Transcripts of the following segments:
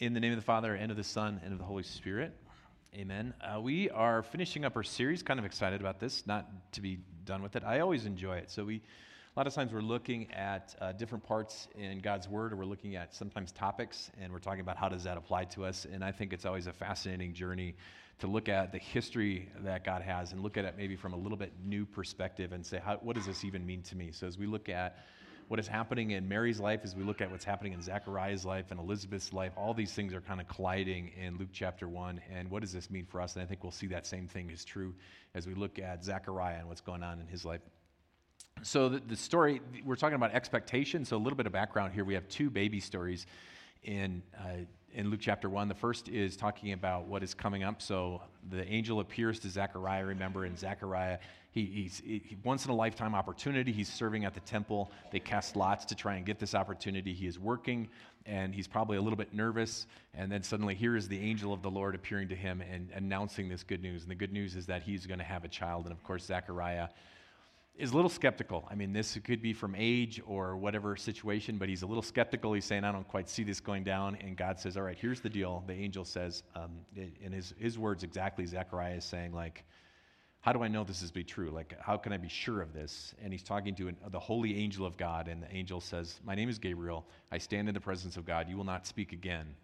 In the name of the Father, and of the Son, and of the Holy Spirit. Amen. Uh, we are finishing up our series. Kind of excited about this, not to be done with it. I always enjoy it. So we, a lot of times we're looking at uh, different parts in God's Word, or we're looking at sometimes topics, and we're talking about how does that apply to us. And I think it's always a fascinating journey to look at the history that God has and look at it maybe from a little bit new perspective and say, how, what does this even mean to me? So as we look at what is happening in Mary's life, as we look at what's happening in Zechariah's life and Elizabeth's life, all these things are kind of colliding in Luke chapter 1. And what does this mean for us? And I think we'll see that same thing is true as we look at Zachariah and what's going on in his life. So, the, the story, we're talking about expectation. So, a little bit of background here. We have two baby stories in, uh, in Luke chapter 1. The first is talking about what is coming up. So the angel appears to Zechariah, remember, and Zechariah, he, he's he, once in a lifetime opportunity. He's serving at the temple. They cast lots to try and get this opportunity. He is working, and he's probably a little bit nervous. And then suddenly, here is the angel of the Lord appearing to him and announcing this good news. And the good news is that he's going to have a child. And of course, Zechariah is a little skeptical. I mean, this could be from age or whatever situation, but he's a little skeptical. He's saying, I don't quite see this going down. And God says, All right, here's the deal. The angel says, um, in his, his words exactly, Zechariah is saying, like, how do I know this is be true? Like, how can I be sure of this? And he's talking to an, the holy angel of God, and the angel says, My name is Gabriel. I stand in the presence of God. You will not speak again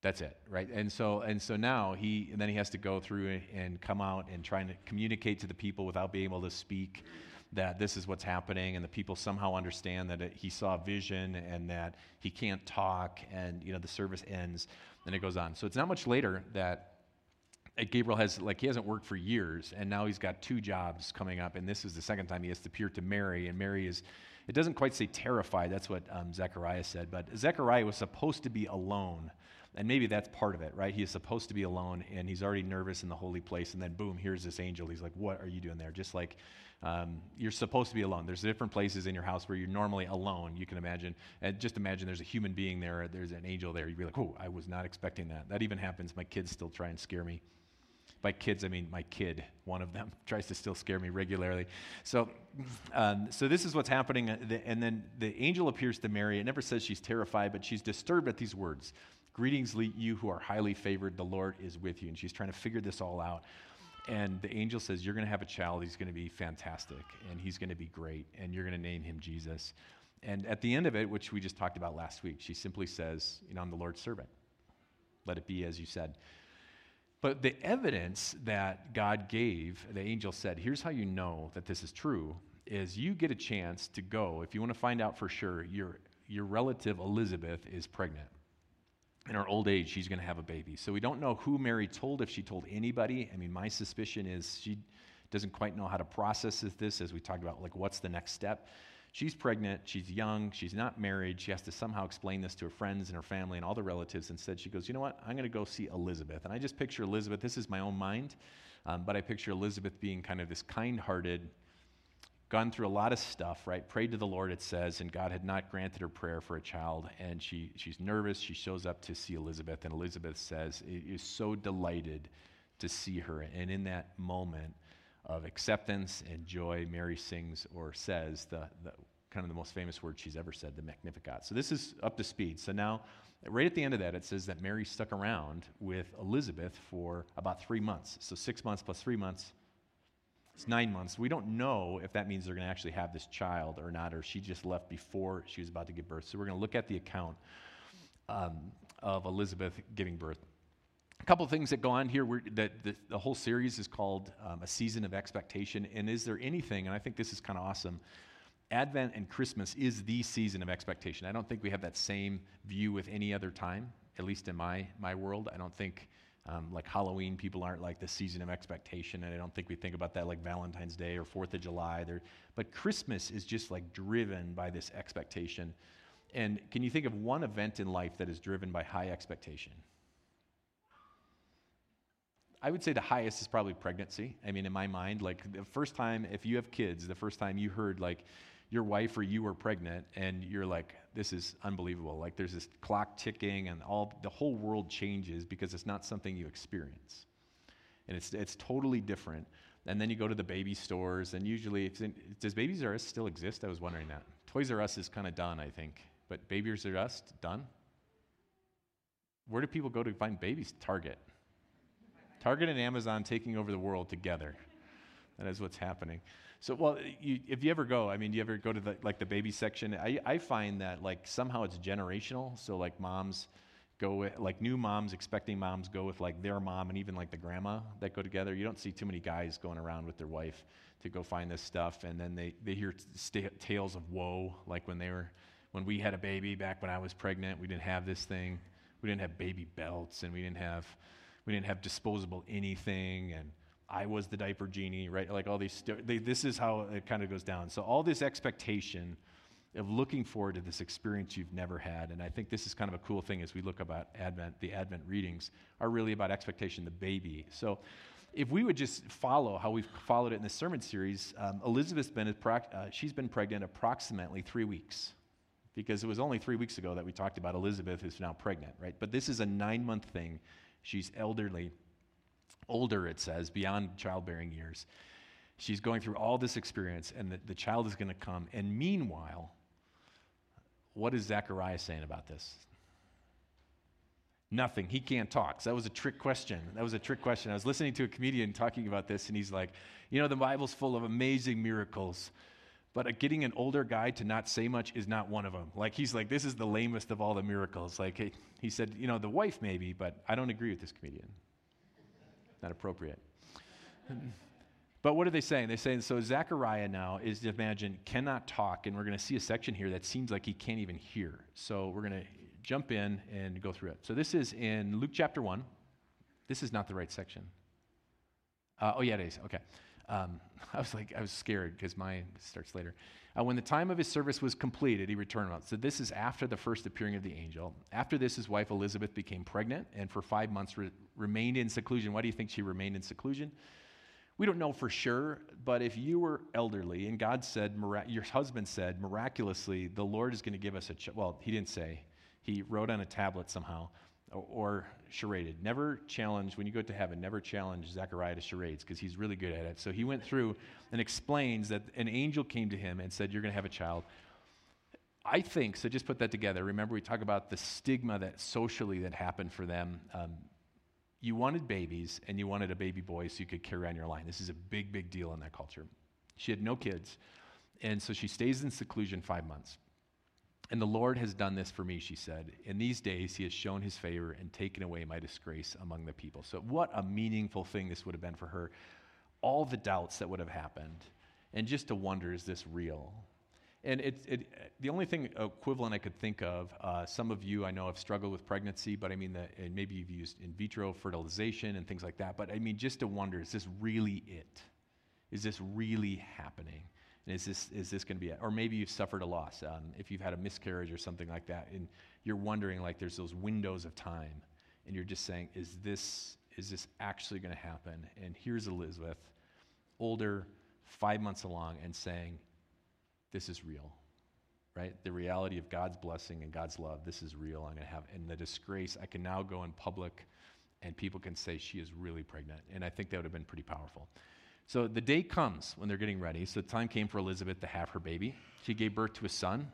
that's it, right? And so, and so now he, and then he has to go through and come out and try to communicate to the people without being able to speak that this is what's happening, and the people somehow understand that it, he saw a vision and that he can't talk, and you know the service ends, and it goes on. So it's not much later that Gabriel has like he hasn't worked for years, and now he's got two jobs coming up, and this is the second time he has to appear to Mary, and Mary is. It doesn't quite say terrified. That's what um, Zechariah said, but Zechariah was supposed to be alone and maybe that's part of it, right? He is supposed to be alone and he's already nervous in the holy place. And then, boom, here's this angel. He's like, What are you doing there? Just like um, you're supposed to be alone. There's different places in your house where you're normally alone, you can imagine. And just imagine there's a human being there, there's an angel there. You'd be like, Oh, I was not expecting that. That even happens. My kids still try and scare me. By kids, I mean my kid, one of them, tries to still scare me regularly. So, um, so this is what's happening. And then the angel appears to Mary. It never says she's terrified, but she's disturbed at these words. Greetings, you who are highly favored. The Lord is with you. And she's trying to figure this all out. And the angel says, You're going to have a child. He's going to be fantastic. And he's going to be great. And you're going to name him Jesus. And at the end of it, which we just talked about last week, she simply says, You know, I'm the Lord's servant. Let it be as you said. But the evidence that God gave, the angel said, Here's how you know that this is true is you get a chance to go, if you want to find out for sure, your, your relative Elizabeth is pregnant in her old age, she's going to have a baby. So we don't know who Mary told, if she told anybody. I mean, my suspicion is she doesn't quite know how to process this, as we talked about, like, what's the next step? She's pregnant, she's young, she's not married. She has to somehow explain this to her friends and her family and all the relatives. Instead, she goes, You know what? I'm going to go see Elizabeth. And I just picture Elizabeth, this is my own mind, um, but I picture Elizabeth being kind of this kind hearted, gone through a lot of stuff, right? Prayed to the Lord, it says, and God had not granted her prayer for a child. And she, she's nervous. She shows up to see Elizabeth, and Elizabeth says, is so delighted to see her. And in that moment of acceptance and joy, Mary sings or says the, the kind of the most famous word she's ever said, the Magnificat. So this is up to speed. So now, right at the end of that, it says that Mary stuck around with Elizabeth for about three months. So six months plus three months it's nine months. We don't know if that means they're going to actually have this child or not, or she just left before she was about to give birth. So we're going to look at the account um, of Elizabeth giving birth. A couple of things that go on here. That the, the, whole series is called um, A Season of Expectation. And is there anything, and I think this is kind of awesome, Advent and Christmas is the season of expectation. I don't think we have that same view with any other time, at least in my, my world. I don't think um, like Halloween, people aren't like the season of expectation, and I don't think we think about that like Valentine's Day or Fourth of July. They're, but Christmas is just like driven by this expectation. And can you think of one event in life that is driven by high expectation? I would say the highest is probably pregnancy. I mean, in my mind, like the first time, if you have kids, the first time you heard like your wife or you are pregnant, and you're like, this is unbelievable. Like there's this clock ticking and all the whole world changes because it's not something you experience. And it's, it's totally different. And then you go to the baby stores, and usually, in, does Babies R Us still exist? I was wondering that. Toys R Us is kind of done, I think. But Babies R Us, done? where do people go to find babies? Target. Target and Amazon taking over the world together. That is what's happening. So, well, you, if you ever go, I mean, do you ever go to the, like the baby section? I, I find that like somehow it's generational. So like moms go with, like new moms, expecting moms go with like their mom and even like the grandma that go together. You don't see too many guys going around with their wife to go find this stuff. And then they, they hear st- tales of woe, like when they were, when we had a baby back when I was pregnant, we didn't have this thing. We didn't have baby belts and we didn't have, we didn't have disposable anything. And I was the diaper genie, right? Like all these, they, this is how it kind of goes down. So all this expectation of looking forward to this experience you've never had, and I think this is kind of a cool thing as we look about Advent. The Advent readings are really about expectation, the baby. So if we would just follow how we've followed it in the sermon series, um, Elizabeth's been, uh, she's been pregnant approximately three weeks because it was only three weeks ago that we talked about Elizabeth who's now pregnant, right? But this is a nine month thing. She's elderly older, it says, beyond childbearing years. She's going through all this experience, and the, the child is going to come. And meanwhile, what is Zechariah saying about this? Nothing. He can't talk. So that was a trick question. That was a trick question. I was listening to a comedian talking about this, and he's like, You know, the Bible's full of amazing miracles, but getting an older guy to not say much is not one of them. Like, he's like, This is the lamest of all the miracles. Like, he said, You know, the wife maybe, but I don't agree with this comedian not appropriate. but what are they saying? They're saying, so Zechariah now is, imagine, cannot talk, and we're going to see a section here that seems like he can't even hear. So we're going to jump in and go through it. So this is in Luke chapter 1. This is not the right section. Uh, oh, yeah, it is. Okay. Um, I was like, I was scared because mine starts later. Uh, when the time of his service was completed, he returned. So this is after the first appearing of the angel. After this, his wife Elizabeth became pregnant and for five months re- remained in seclusion. Why do you think she remained in seclusion? We don't know for sure, but if you were elderly and God said, your husband said, miraculously, the Lord is going to give us a, ch-. well, he didn't say, he wrote on a tablet somehow or charaded. Never challenge, when you go to heaven, never challenge Zechariah to charades because he's really good at it. So he went through and explains that an angel came to him and said, You're going to have a child. I think, so just put that together. Remember, we talk about the stigma that socially that happened for them. Um, you wanted babies and you wanted a baby boy so you could carry on your line. This is a big, big deal in that culture. She had no kids, and so she stays in seclusion five months. And the Lord has done this for me, she said. In these days, he has shown his favor and taken away my disgrace among the people. So, what a meaningful thing this would have been for her. All the doubts that would have happened. And just to wonder, is this real? And it, it, the only thing equivalent I could think of, uh, some of you I know have struggled with pregnancy, but I mean, the, and maybe you've used in vitro fertilization and things like that. But I mean, just to wonder, is this really it? Is this really happening? Is this, is this going to be it? Or maybe you've suffered a loss. Um, if you've had a miscarriage or something like that, and you're wondering, like, there's those windows of time, and you're just saying, is this, is this actually going to happen? And here's Elizabeth, older, five months along, and saying, this is real, right? The reality of God's blessing and God's love, this is real. I'm going to have, and the disgrace, I can now go in public and people can say she is really pregnant. And I think that would have been pretty powerful. So the day comes when they're getting ready. So the time came for Elizabeth to have her baby. She gave birth to a son.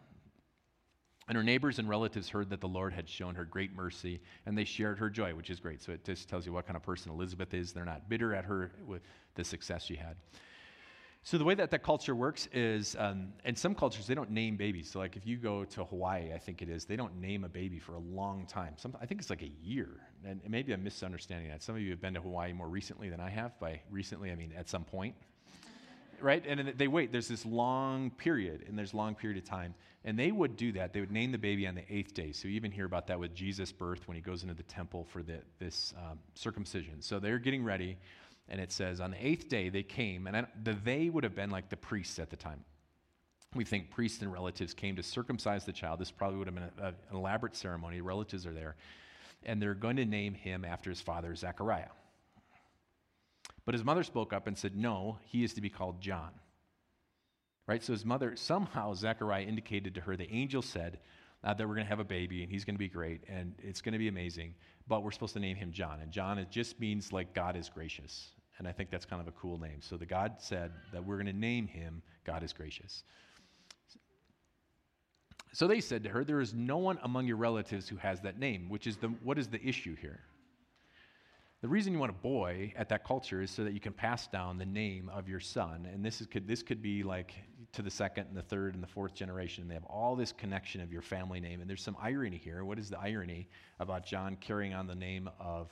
And her neighbors and relatives heard that the Lord had shown her great mercy, and they shared her joy, which is great. So it just tells you what kind of person Elizabeth is. They're not bitter at her with the success she had. So the way that that culture works is, um, in some cultures, they don't name babies. So like if you go to Hawaii, I think it is, they don't name a baby for a long time. Some, I think it's like a year. And maybe I'm misunderstanding that. Some of you have been to Hawaii more recently than I have. By recently, I mean at some point. right? And they wait. There's this long period, and there's long period of time. And they would do that. They would name the baby on the eighth day. So you even hear about that with Jesus' birth when he goes into the temple for the, this um, circumcision. So they're getting ready. And it says, on the eighth day they came, and the they would have been like the priests at the time. We think priests and relatives came to circumcise the child. This probably would have been a, a, an elaborate ceremony. Relatives are there. And they're going to name him after his father, Zechariah. But his mother spoke up and said, No, he is to be called John. Right? So his mother, somehow Zechariah indicated to her, the angel said uh, that we're going to have a baby and he's going to be great and it's going to be amazing but we're supposed to name him John. And John, it just means like God is gracious. And I think that's kind of a cool name. So the God said that we're going to name him God is gracious. So they said to her, There is no one among your relatives who has that name, which is the, what is the issue here? The reason you want a boy at that culture is so that you can pass down the name of your son. And this, is, could, this could be like to the second and the third and the fourth generation. And They have all this connection of your family name. And there's some irony here. What is the irony about John carrying on the name of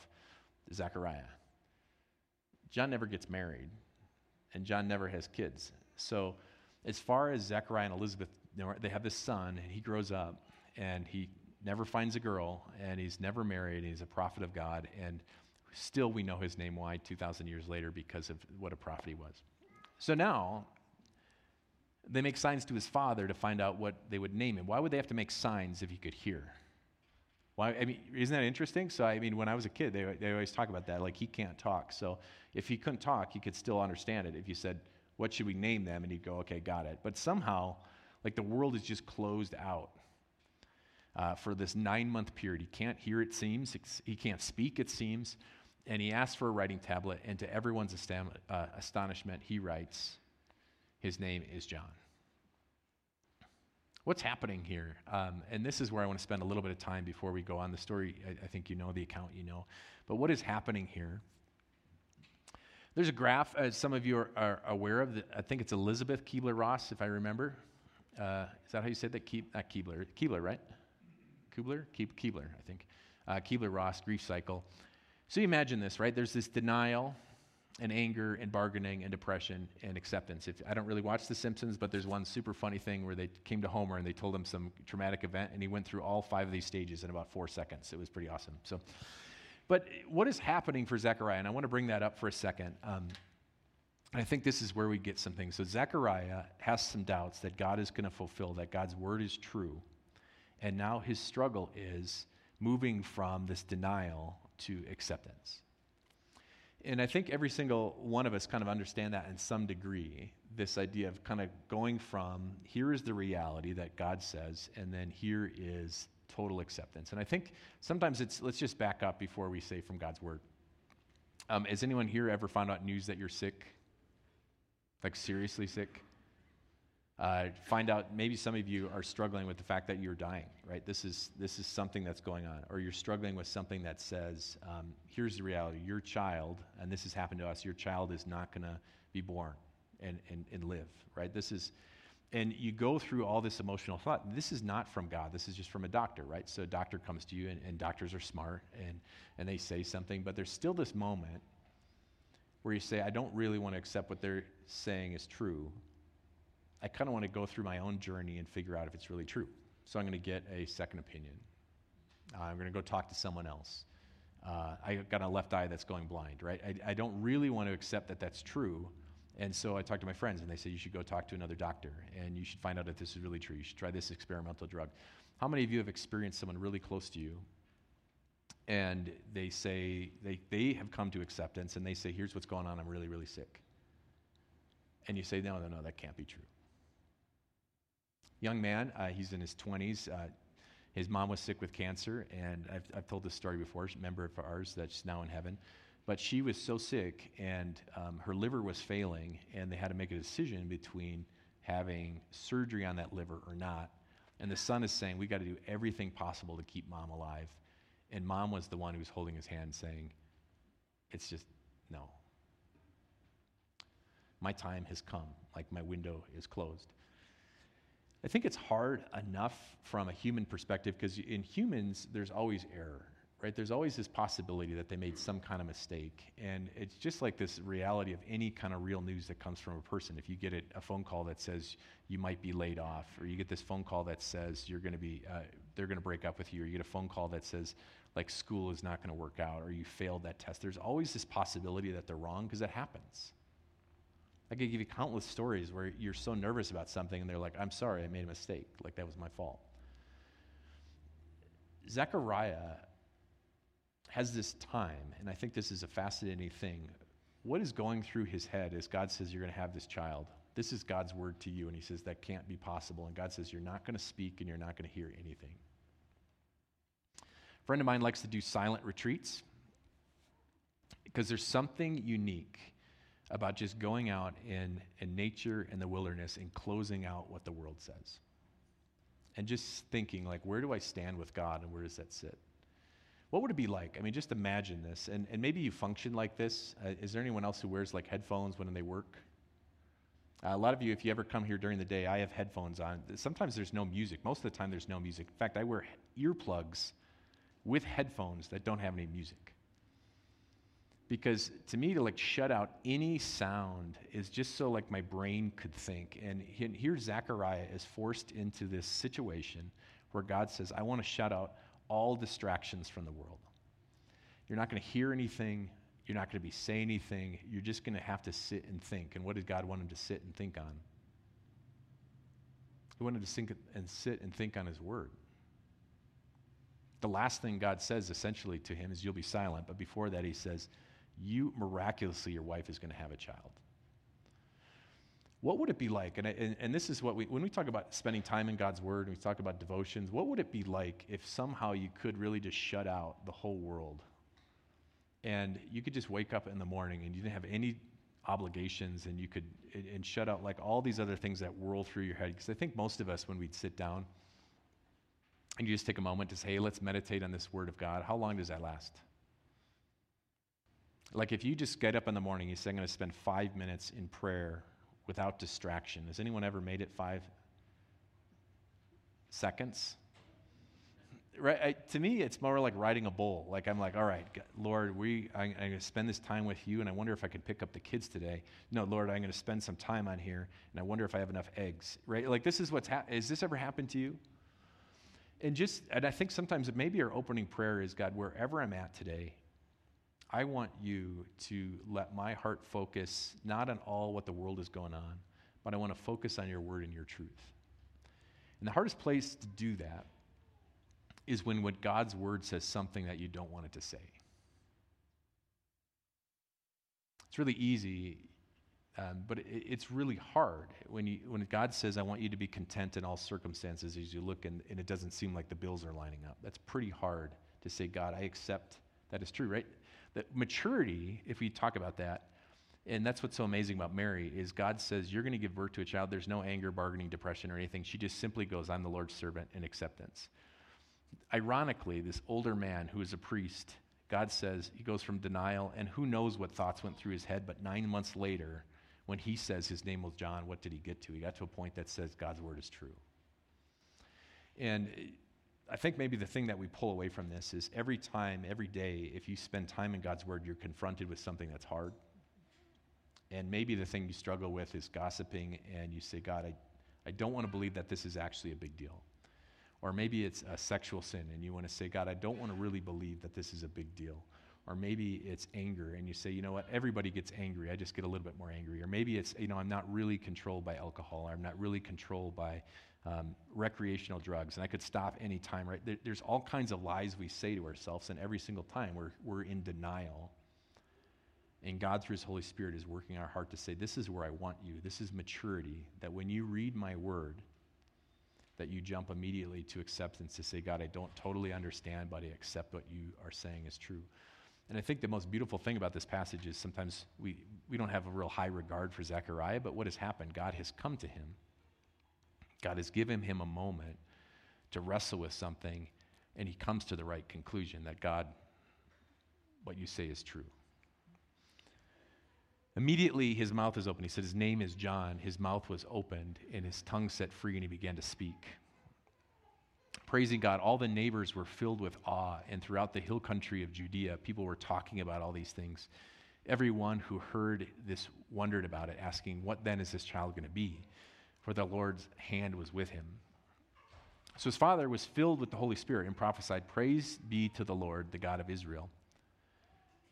Zechariah? John never gets married, and John never has kids. So, as far as Zechariah and Elizabeth, they have this son, and he grows up, and he never finds a girl, and he's never married, and he's a prophet of God. And Still, we know his name why 2,000 years later because of what a prophet he was. So now, they make signs to his father to find out what they would name him. Why would they have to make signs if he could hear? Why, I mean, isn't that interesting? So, I mean, when I was a kid, they, they always talk about that. Like, he can't talk. So, if he couldn't talk, he could still understand it. If you said, What should we name them? And he'd go, Okay, got it. But somehow, like, the world is just closed out uh, for this nine month period. He can't hear, it seems. He can't speak, it seems and he asks for a writing tablet, and to everyone's astam- uh, astonishment, he writes, His name is John. What's happening here? Um, and this is where I want to spend a little bit of time before we go on. The story, I, I think you know, the account you know. But what is happening here? There's a graph, as some of you are, are aware of. I think it's Elizabeth Kubler Ross, if I remember. Uh, is that how you said that? Keeb, not Keebler, Keebler, right? Kubler? Keeb, Keebler, I think. Uh, Kubler Ross, grief cycle. So you imagine this, right? There's this denial and anger and bargaining and depression and acceptance. If, I don't really watch The Simpsons, but there's one super funny thing where they came to Homer and they told him some traumatic event, and he went through all five of these stages in about four seconds. It was pretty awesome. So, but what is happening for Zechariah? And I want to bring that up for a second. Um, I think this is where we get some things. So Zechariah has some doubts that God is going to fulfill, that God's word is true. And now his struggle is moving from this denial to acceptance. And I think every single one of us kind of understand that in some degree. This idea of kind of going from here is the reality that God says, and then here is total acceptance. And I think sometimes it's, let's just back up before we say from God's word. Um, has anyone here ever found out news that you're sick? Like seriously sick? Uh, find out maybe some of you are struggling with the fact that you're dying right? This is this is something that's going on. Or you're struggling with something that says um, here's the reality your child and this has happened to us your child is not going to be born and, and, and live right? This is and you go through all this emotional thought. This is not from god. This is just from a doctor right? So a doctor comes to you and, and doctors are smart and, and they say something but there's still this moment where you say i don't really want to accept what they're saying is true I kind of want to go through my own journey and figure out if it's really true. So I'm going to get a second opinion. Uh, I'm going to go talk to someone else. Uh, I got a left eye that's going blind, right? I, I, don't really want to accept that that's true. And so I talked to my friends, and they said, You should go talk to another doctor, and you should find out if this is really true. You should try this experimental drug. How many of you have experienced someone really close to you, and they say, they, they have come to acceptance, and they say, Here's what's going on, I'm really, really sick. And you say, No, no, no, that can't be true young man. Uh, he's in his 20s. Uh, his mom was sick with cancer, and I've, I've told this story before. She's a member of ours that's now in heaven. But she was so sick, and um, her liver was failing, and they had to make a decision between having surgery on that liver or not. And the son is saying, We got to do everything possible to keep mom alive. And mom was the one who was holding his hand, saying, It's just, no. My time has come, like my window is closed. I think it's hard enough from a human perspective because in humans, there's always error, right? There's always this possibility that they made some kind of mistake. And it's just like this reality of any kind of real news that comes from a person. If you get a, phone call that says you might be laid off, or you get this phone call that says you're going to be, uh, they're going to break up with you, or you get a phone call that says, like, school is not going to work out, or you failed that test, there's always this possibility that they're wrong because that happens. I could give you countless stories where you're so nervous about something and they're like, I'm sorry, I made a mistake. Like that was my fault. Zechariah has this time, and I think this is a fascinating thing. What is going through his head as God says, You're going to have this child? This is God's word to you. And he says, That can't be possible. And God says, You're not going to speak and you're not going to hear anything. A friend of mine likes to do silent retreats because there's something unique about just going out in, in nature and the wilderness and closing out what the world says. and just thinking, like, where do I stand with God and where does that sit? What would it be like? I mean, just imagine this. And, and maybe you function like this. Uh, is there anyone else who wears like headphones when they work? Uh, a lot of you, if you ever come here during the day, I have headphones on. Sometimes there's no music. Most of the time, there's no music. In fact, I wear earplugs with headphones that don't have any music. Because to me, to like shut out any sound is just so like my brain could think. And here, Zechariah is forced into this situation where God says, I want to shut out all distractions from the world. You're not going to hear anything. You're not going to be say anything. You're just going to have to sit and think. And what did God want him to sit and think on? He wanted to sink and sit and think on his word. The last thing God says essentially to him is, You'll be silent. But before that, he says, You miraculously, your wife is going to have a child what would it be like? And, and, and, this is what we, when we talk about spending time in God's Word and we talk about devotions, what would it be like if somehow you could really just shut out the whole world? And you could just wake up in the morning and you didn't have any obligations and you could, and shut out like all these other things that whirl through your head. Because I think most of us, when we'd sit down and you just take a moment to say, hey, let's meditate on this Word of God, how long does that last? Like if you just get up in the morning, you say, I'm going to spend five minutes in prayer without distraction. Has anyone ever made it five seconds? Right, I, to me, it's more like riding a bull. Like I'm like, all right, Lord, we, I, I'm going to spend this time with you, and I wonder if I can pick up the kids today. No, Lord, I'm going to spend some time on here, and I wonder if I have enough eggs. Right, like this is what's. Ha- has this ever happened to you? And just, and I think sometimes maybe our opening prayer is, God, wherever I'm at today, I want you to let my heart focus not on all what the world is going on, but I want to focus on your word and your truth. And the hardest place to do that is when what God's word says something that you don't want it to say. It's really easy, um, but it, it's really hard when, you, when God says, I want you to be content in all circumstances as you look and, and it doesn't seem like the bills are lining up. That's pretty hard to say, God, I accept that is true, right? That maturity, if we talk about that, and that's what's so amazing about Mary is God says you're going to give birth to a child. There's no anger, bargaining, depression, or anything. She just simply goes, "I'm the Lord's servant," in acceptance. Ironically, this older man who is a priest, God says he goes from denial, and who knows what thoughts went through his head. But nine months later, when he says his name was John, what did he get to? He got to a point that says God's word is true. And I think maybe the thing that we pull away from this is every time, every day, if you spend time in God's Word, you're confronted with something that's hard. And maybe the thing you struggle with is gossiping, and you say, God, I, I don't want to believe that this is actually a big deal. Or maybe it's a sexual sin, and you want to say, God, I don't want to really believe that this is a big deal. Or maybe it's anger, and you say, you know what, everybody gets angry. I just get a little bit more angry. Or maybe it's, you know, I'm not really controlled by alcohol. Or I'm not really controlled by um, recreational drugs, and I could stop any time, right? There, there's all kinds of lies we say to ourselves, and every single time we're, we're in denial. And God, through His Holy Spirit, is working our heart to say, This is where I want you. This is maturity. That when you read my word, that you jump immediately to acceptance to say, God, I don't totally understand, but I accept what you are saying is true. And I think the most beautiful thing about this passage is sometimes we, we don't have a real high regard for Zechariah, but what has happened? God has come to him God has given him a moment to wrestle with something, and he comes to the right conclusion that God, what you say is true. Immediately, his mouth is open. He said, His name is John. His mouth was opened, and his tongue set free, and he began to speak. Praising God, all the neighbors were filled with awe, and throughout the hill country of Judea, people were talking about all these things. Everyone who heard this wondered about it, asking, What then is this child going to be? For the Lord's hand was with him. So his father was filled with the Holy Spirit and prophesied, Praise be to the Lord, the God of Israel,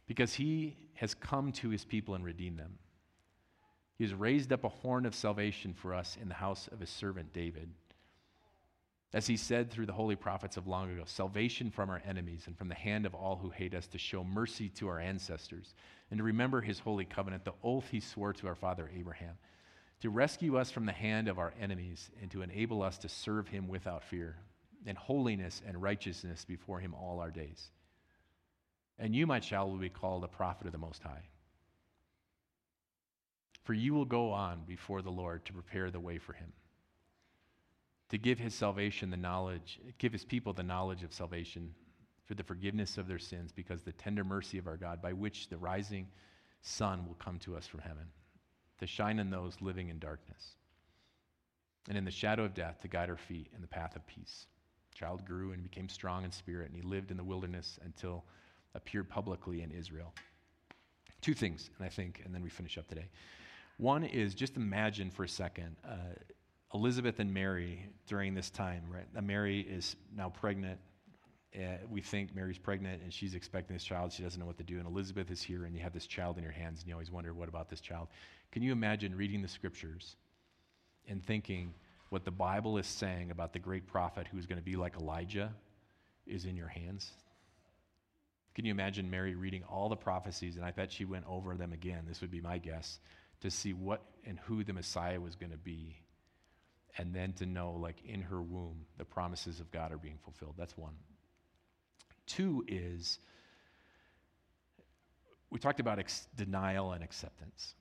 because he has come to his people and redeemed them. He has raised up a horn of salvation for us in the house of his servant David. As he said through the holy prophets of long ago, salvation from our enemies and from the hand of all who hate us, to show mercy to our ancestors, and to remember his holy covenant, the oath he swore to our father Abraham to rescue us from the hand of our enemies and to enable us to serve him without fear in holiness and righteousness before him all our days. And you, my child, will be called a prophet of the Most High. For you will go on before the Lord to prepare the way for him, to give his salvation the knowledge, give his people the knowledge of salvation for the forgiveness of their sins because the tender mercy of our God, by which the rising sun will come to us from heaven, to shine on those living in darkness. And in the shadow of death, to guide our feet in the path of peace. The child grew and became strong in spirit, and he lived in the wilderness until appeared publicly in Israel. Two things, and I think, and then we finish up today. One is just imagine for a second uh, Elizabeth and Mary during this time, right? Mary is now pregnant. Uh, we think Mary's pregnant and she's expecting this child. She doesn't know what to do. And Elizabeth is here, and you have this child in your hands, and you always wonder, what about this child? Can you imagine reading the scriptures and thinking what the Bible is saying about the great prophet who is going to be like Elijah is in your hands? Can you imagine Mary reading all the prophecies? And I bet she went over them again. This would be my guess to see what and who the Messiah was going to be and then to know, like in her womb, the promises of God are being fulfilled. That's one. Two is we talked about ex- denial and acceptance.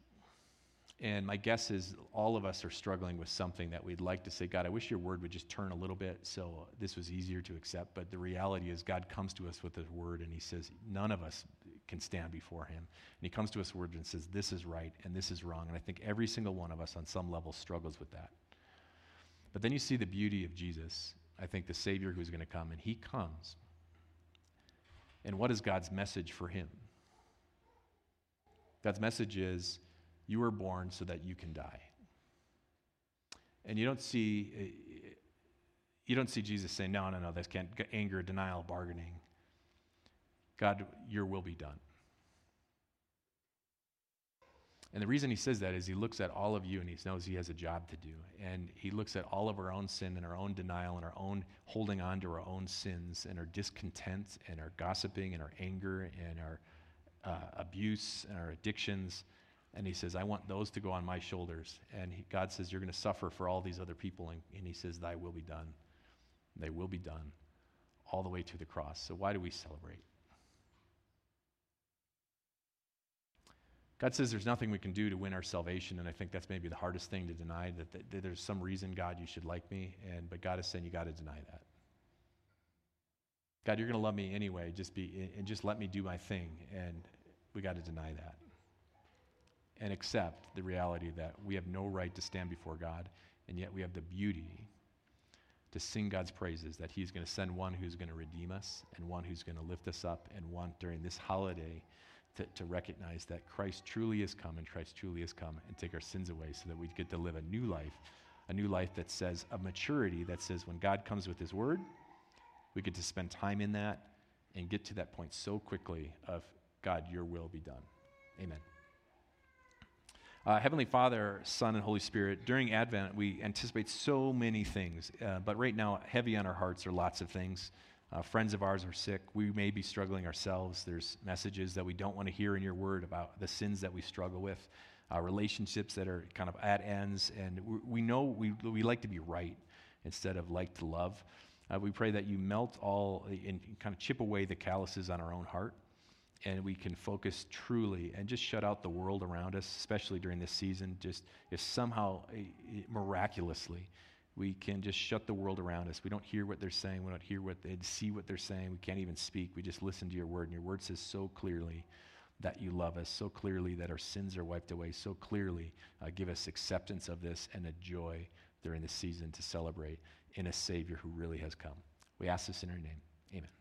And my guess is all of us are struggling with something that we'd like to say, God, I wish your word would just turn a little bit so this was easier to accept. But the reality is, God comes to us with his word and he says, none of us can stand before him. And he comes to us with word and says, this is right and this is wrong. And I think every single one of us on some level struggles with that. But then you see the beauty of Jesus, I think the Savior who's going to come, and he comes. And what is God's message for him? God's message is, you were born so that you can die. And you don't see eh, you don't see Jesus saying, no, no, no, this can't anger, denial, bargaining. God, your will be done. And the reason he says that is he looks at all of you and he knows he has a job to do. And he looks at all of our own sin and our own denial and our own holding on to our own sins and our discontent and our gossiping and our anger and our uh, abuse and our addictions. And he says, I want those to go on my shoulders. And he, God says, You're going to suffer for all these other people. And, and he says, Thy will be done. They will be done all the way to the cross. So why do we celebrate? God says there's nothing we can do to win our salvation, and I think that's maybe the hardest thing to deny that, that, that there's some reason, God, you should like me, and but God is saying you got to deny that. God, you're going to love me anyway, just be and just let me do my thing, and we got to deny that. And accept the reality that we have no right to stand before God, and yet we have the beauty to sing God's praises that He's going to send one who's going to redeem us, and one who's going to lift us up, and one during this holiday to, to recognize that Christ truly is come and Christ truly has come and take our sins away so that we get to live a new life, a new life that says, a maturity that says when God comes with His word, we get to spend time in that and get to that point so quickly of, God, your will be done. Amen. Uh, Heavenly Father, Son, and Holy Spirit, during Advent, we anticipate so many things, uh, but right now, heavy on our hearts are lots of things. Uh, friends of ours are sick. We may be struggling ourselves. There's messages that we don't want to hear in your word about the sins that we struggle with, uh, relationships that are kind of at ends. And we, we know we, we like to be right instead of like to love. Uh, we pray that you melt all and kind of chip away the calluses on our own heart. And we can focus truly and just shut out the world around us, especially during this season. Just if somehow, eh, miraculously, we can just shut the world around us. We don't hear what they're saying. We don't hear what they see what they're saying. We can't even speak. We just listen to your word. And your word says so clearly that you love us, so clearly that our sins are wiped away, so clearly uh, give us acceptance of this and a joy during this season to celebrate in a Savior who really has come. We ask this in your name. Amen.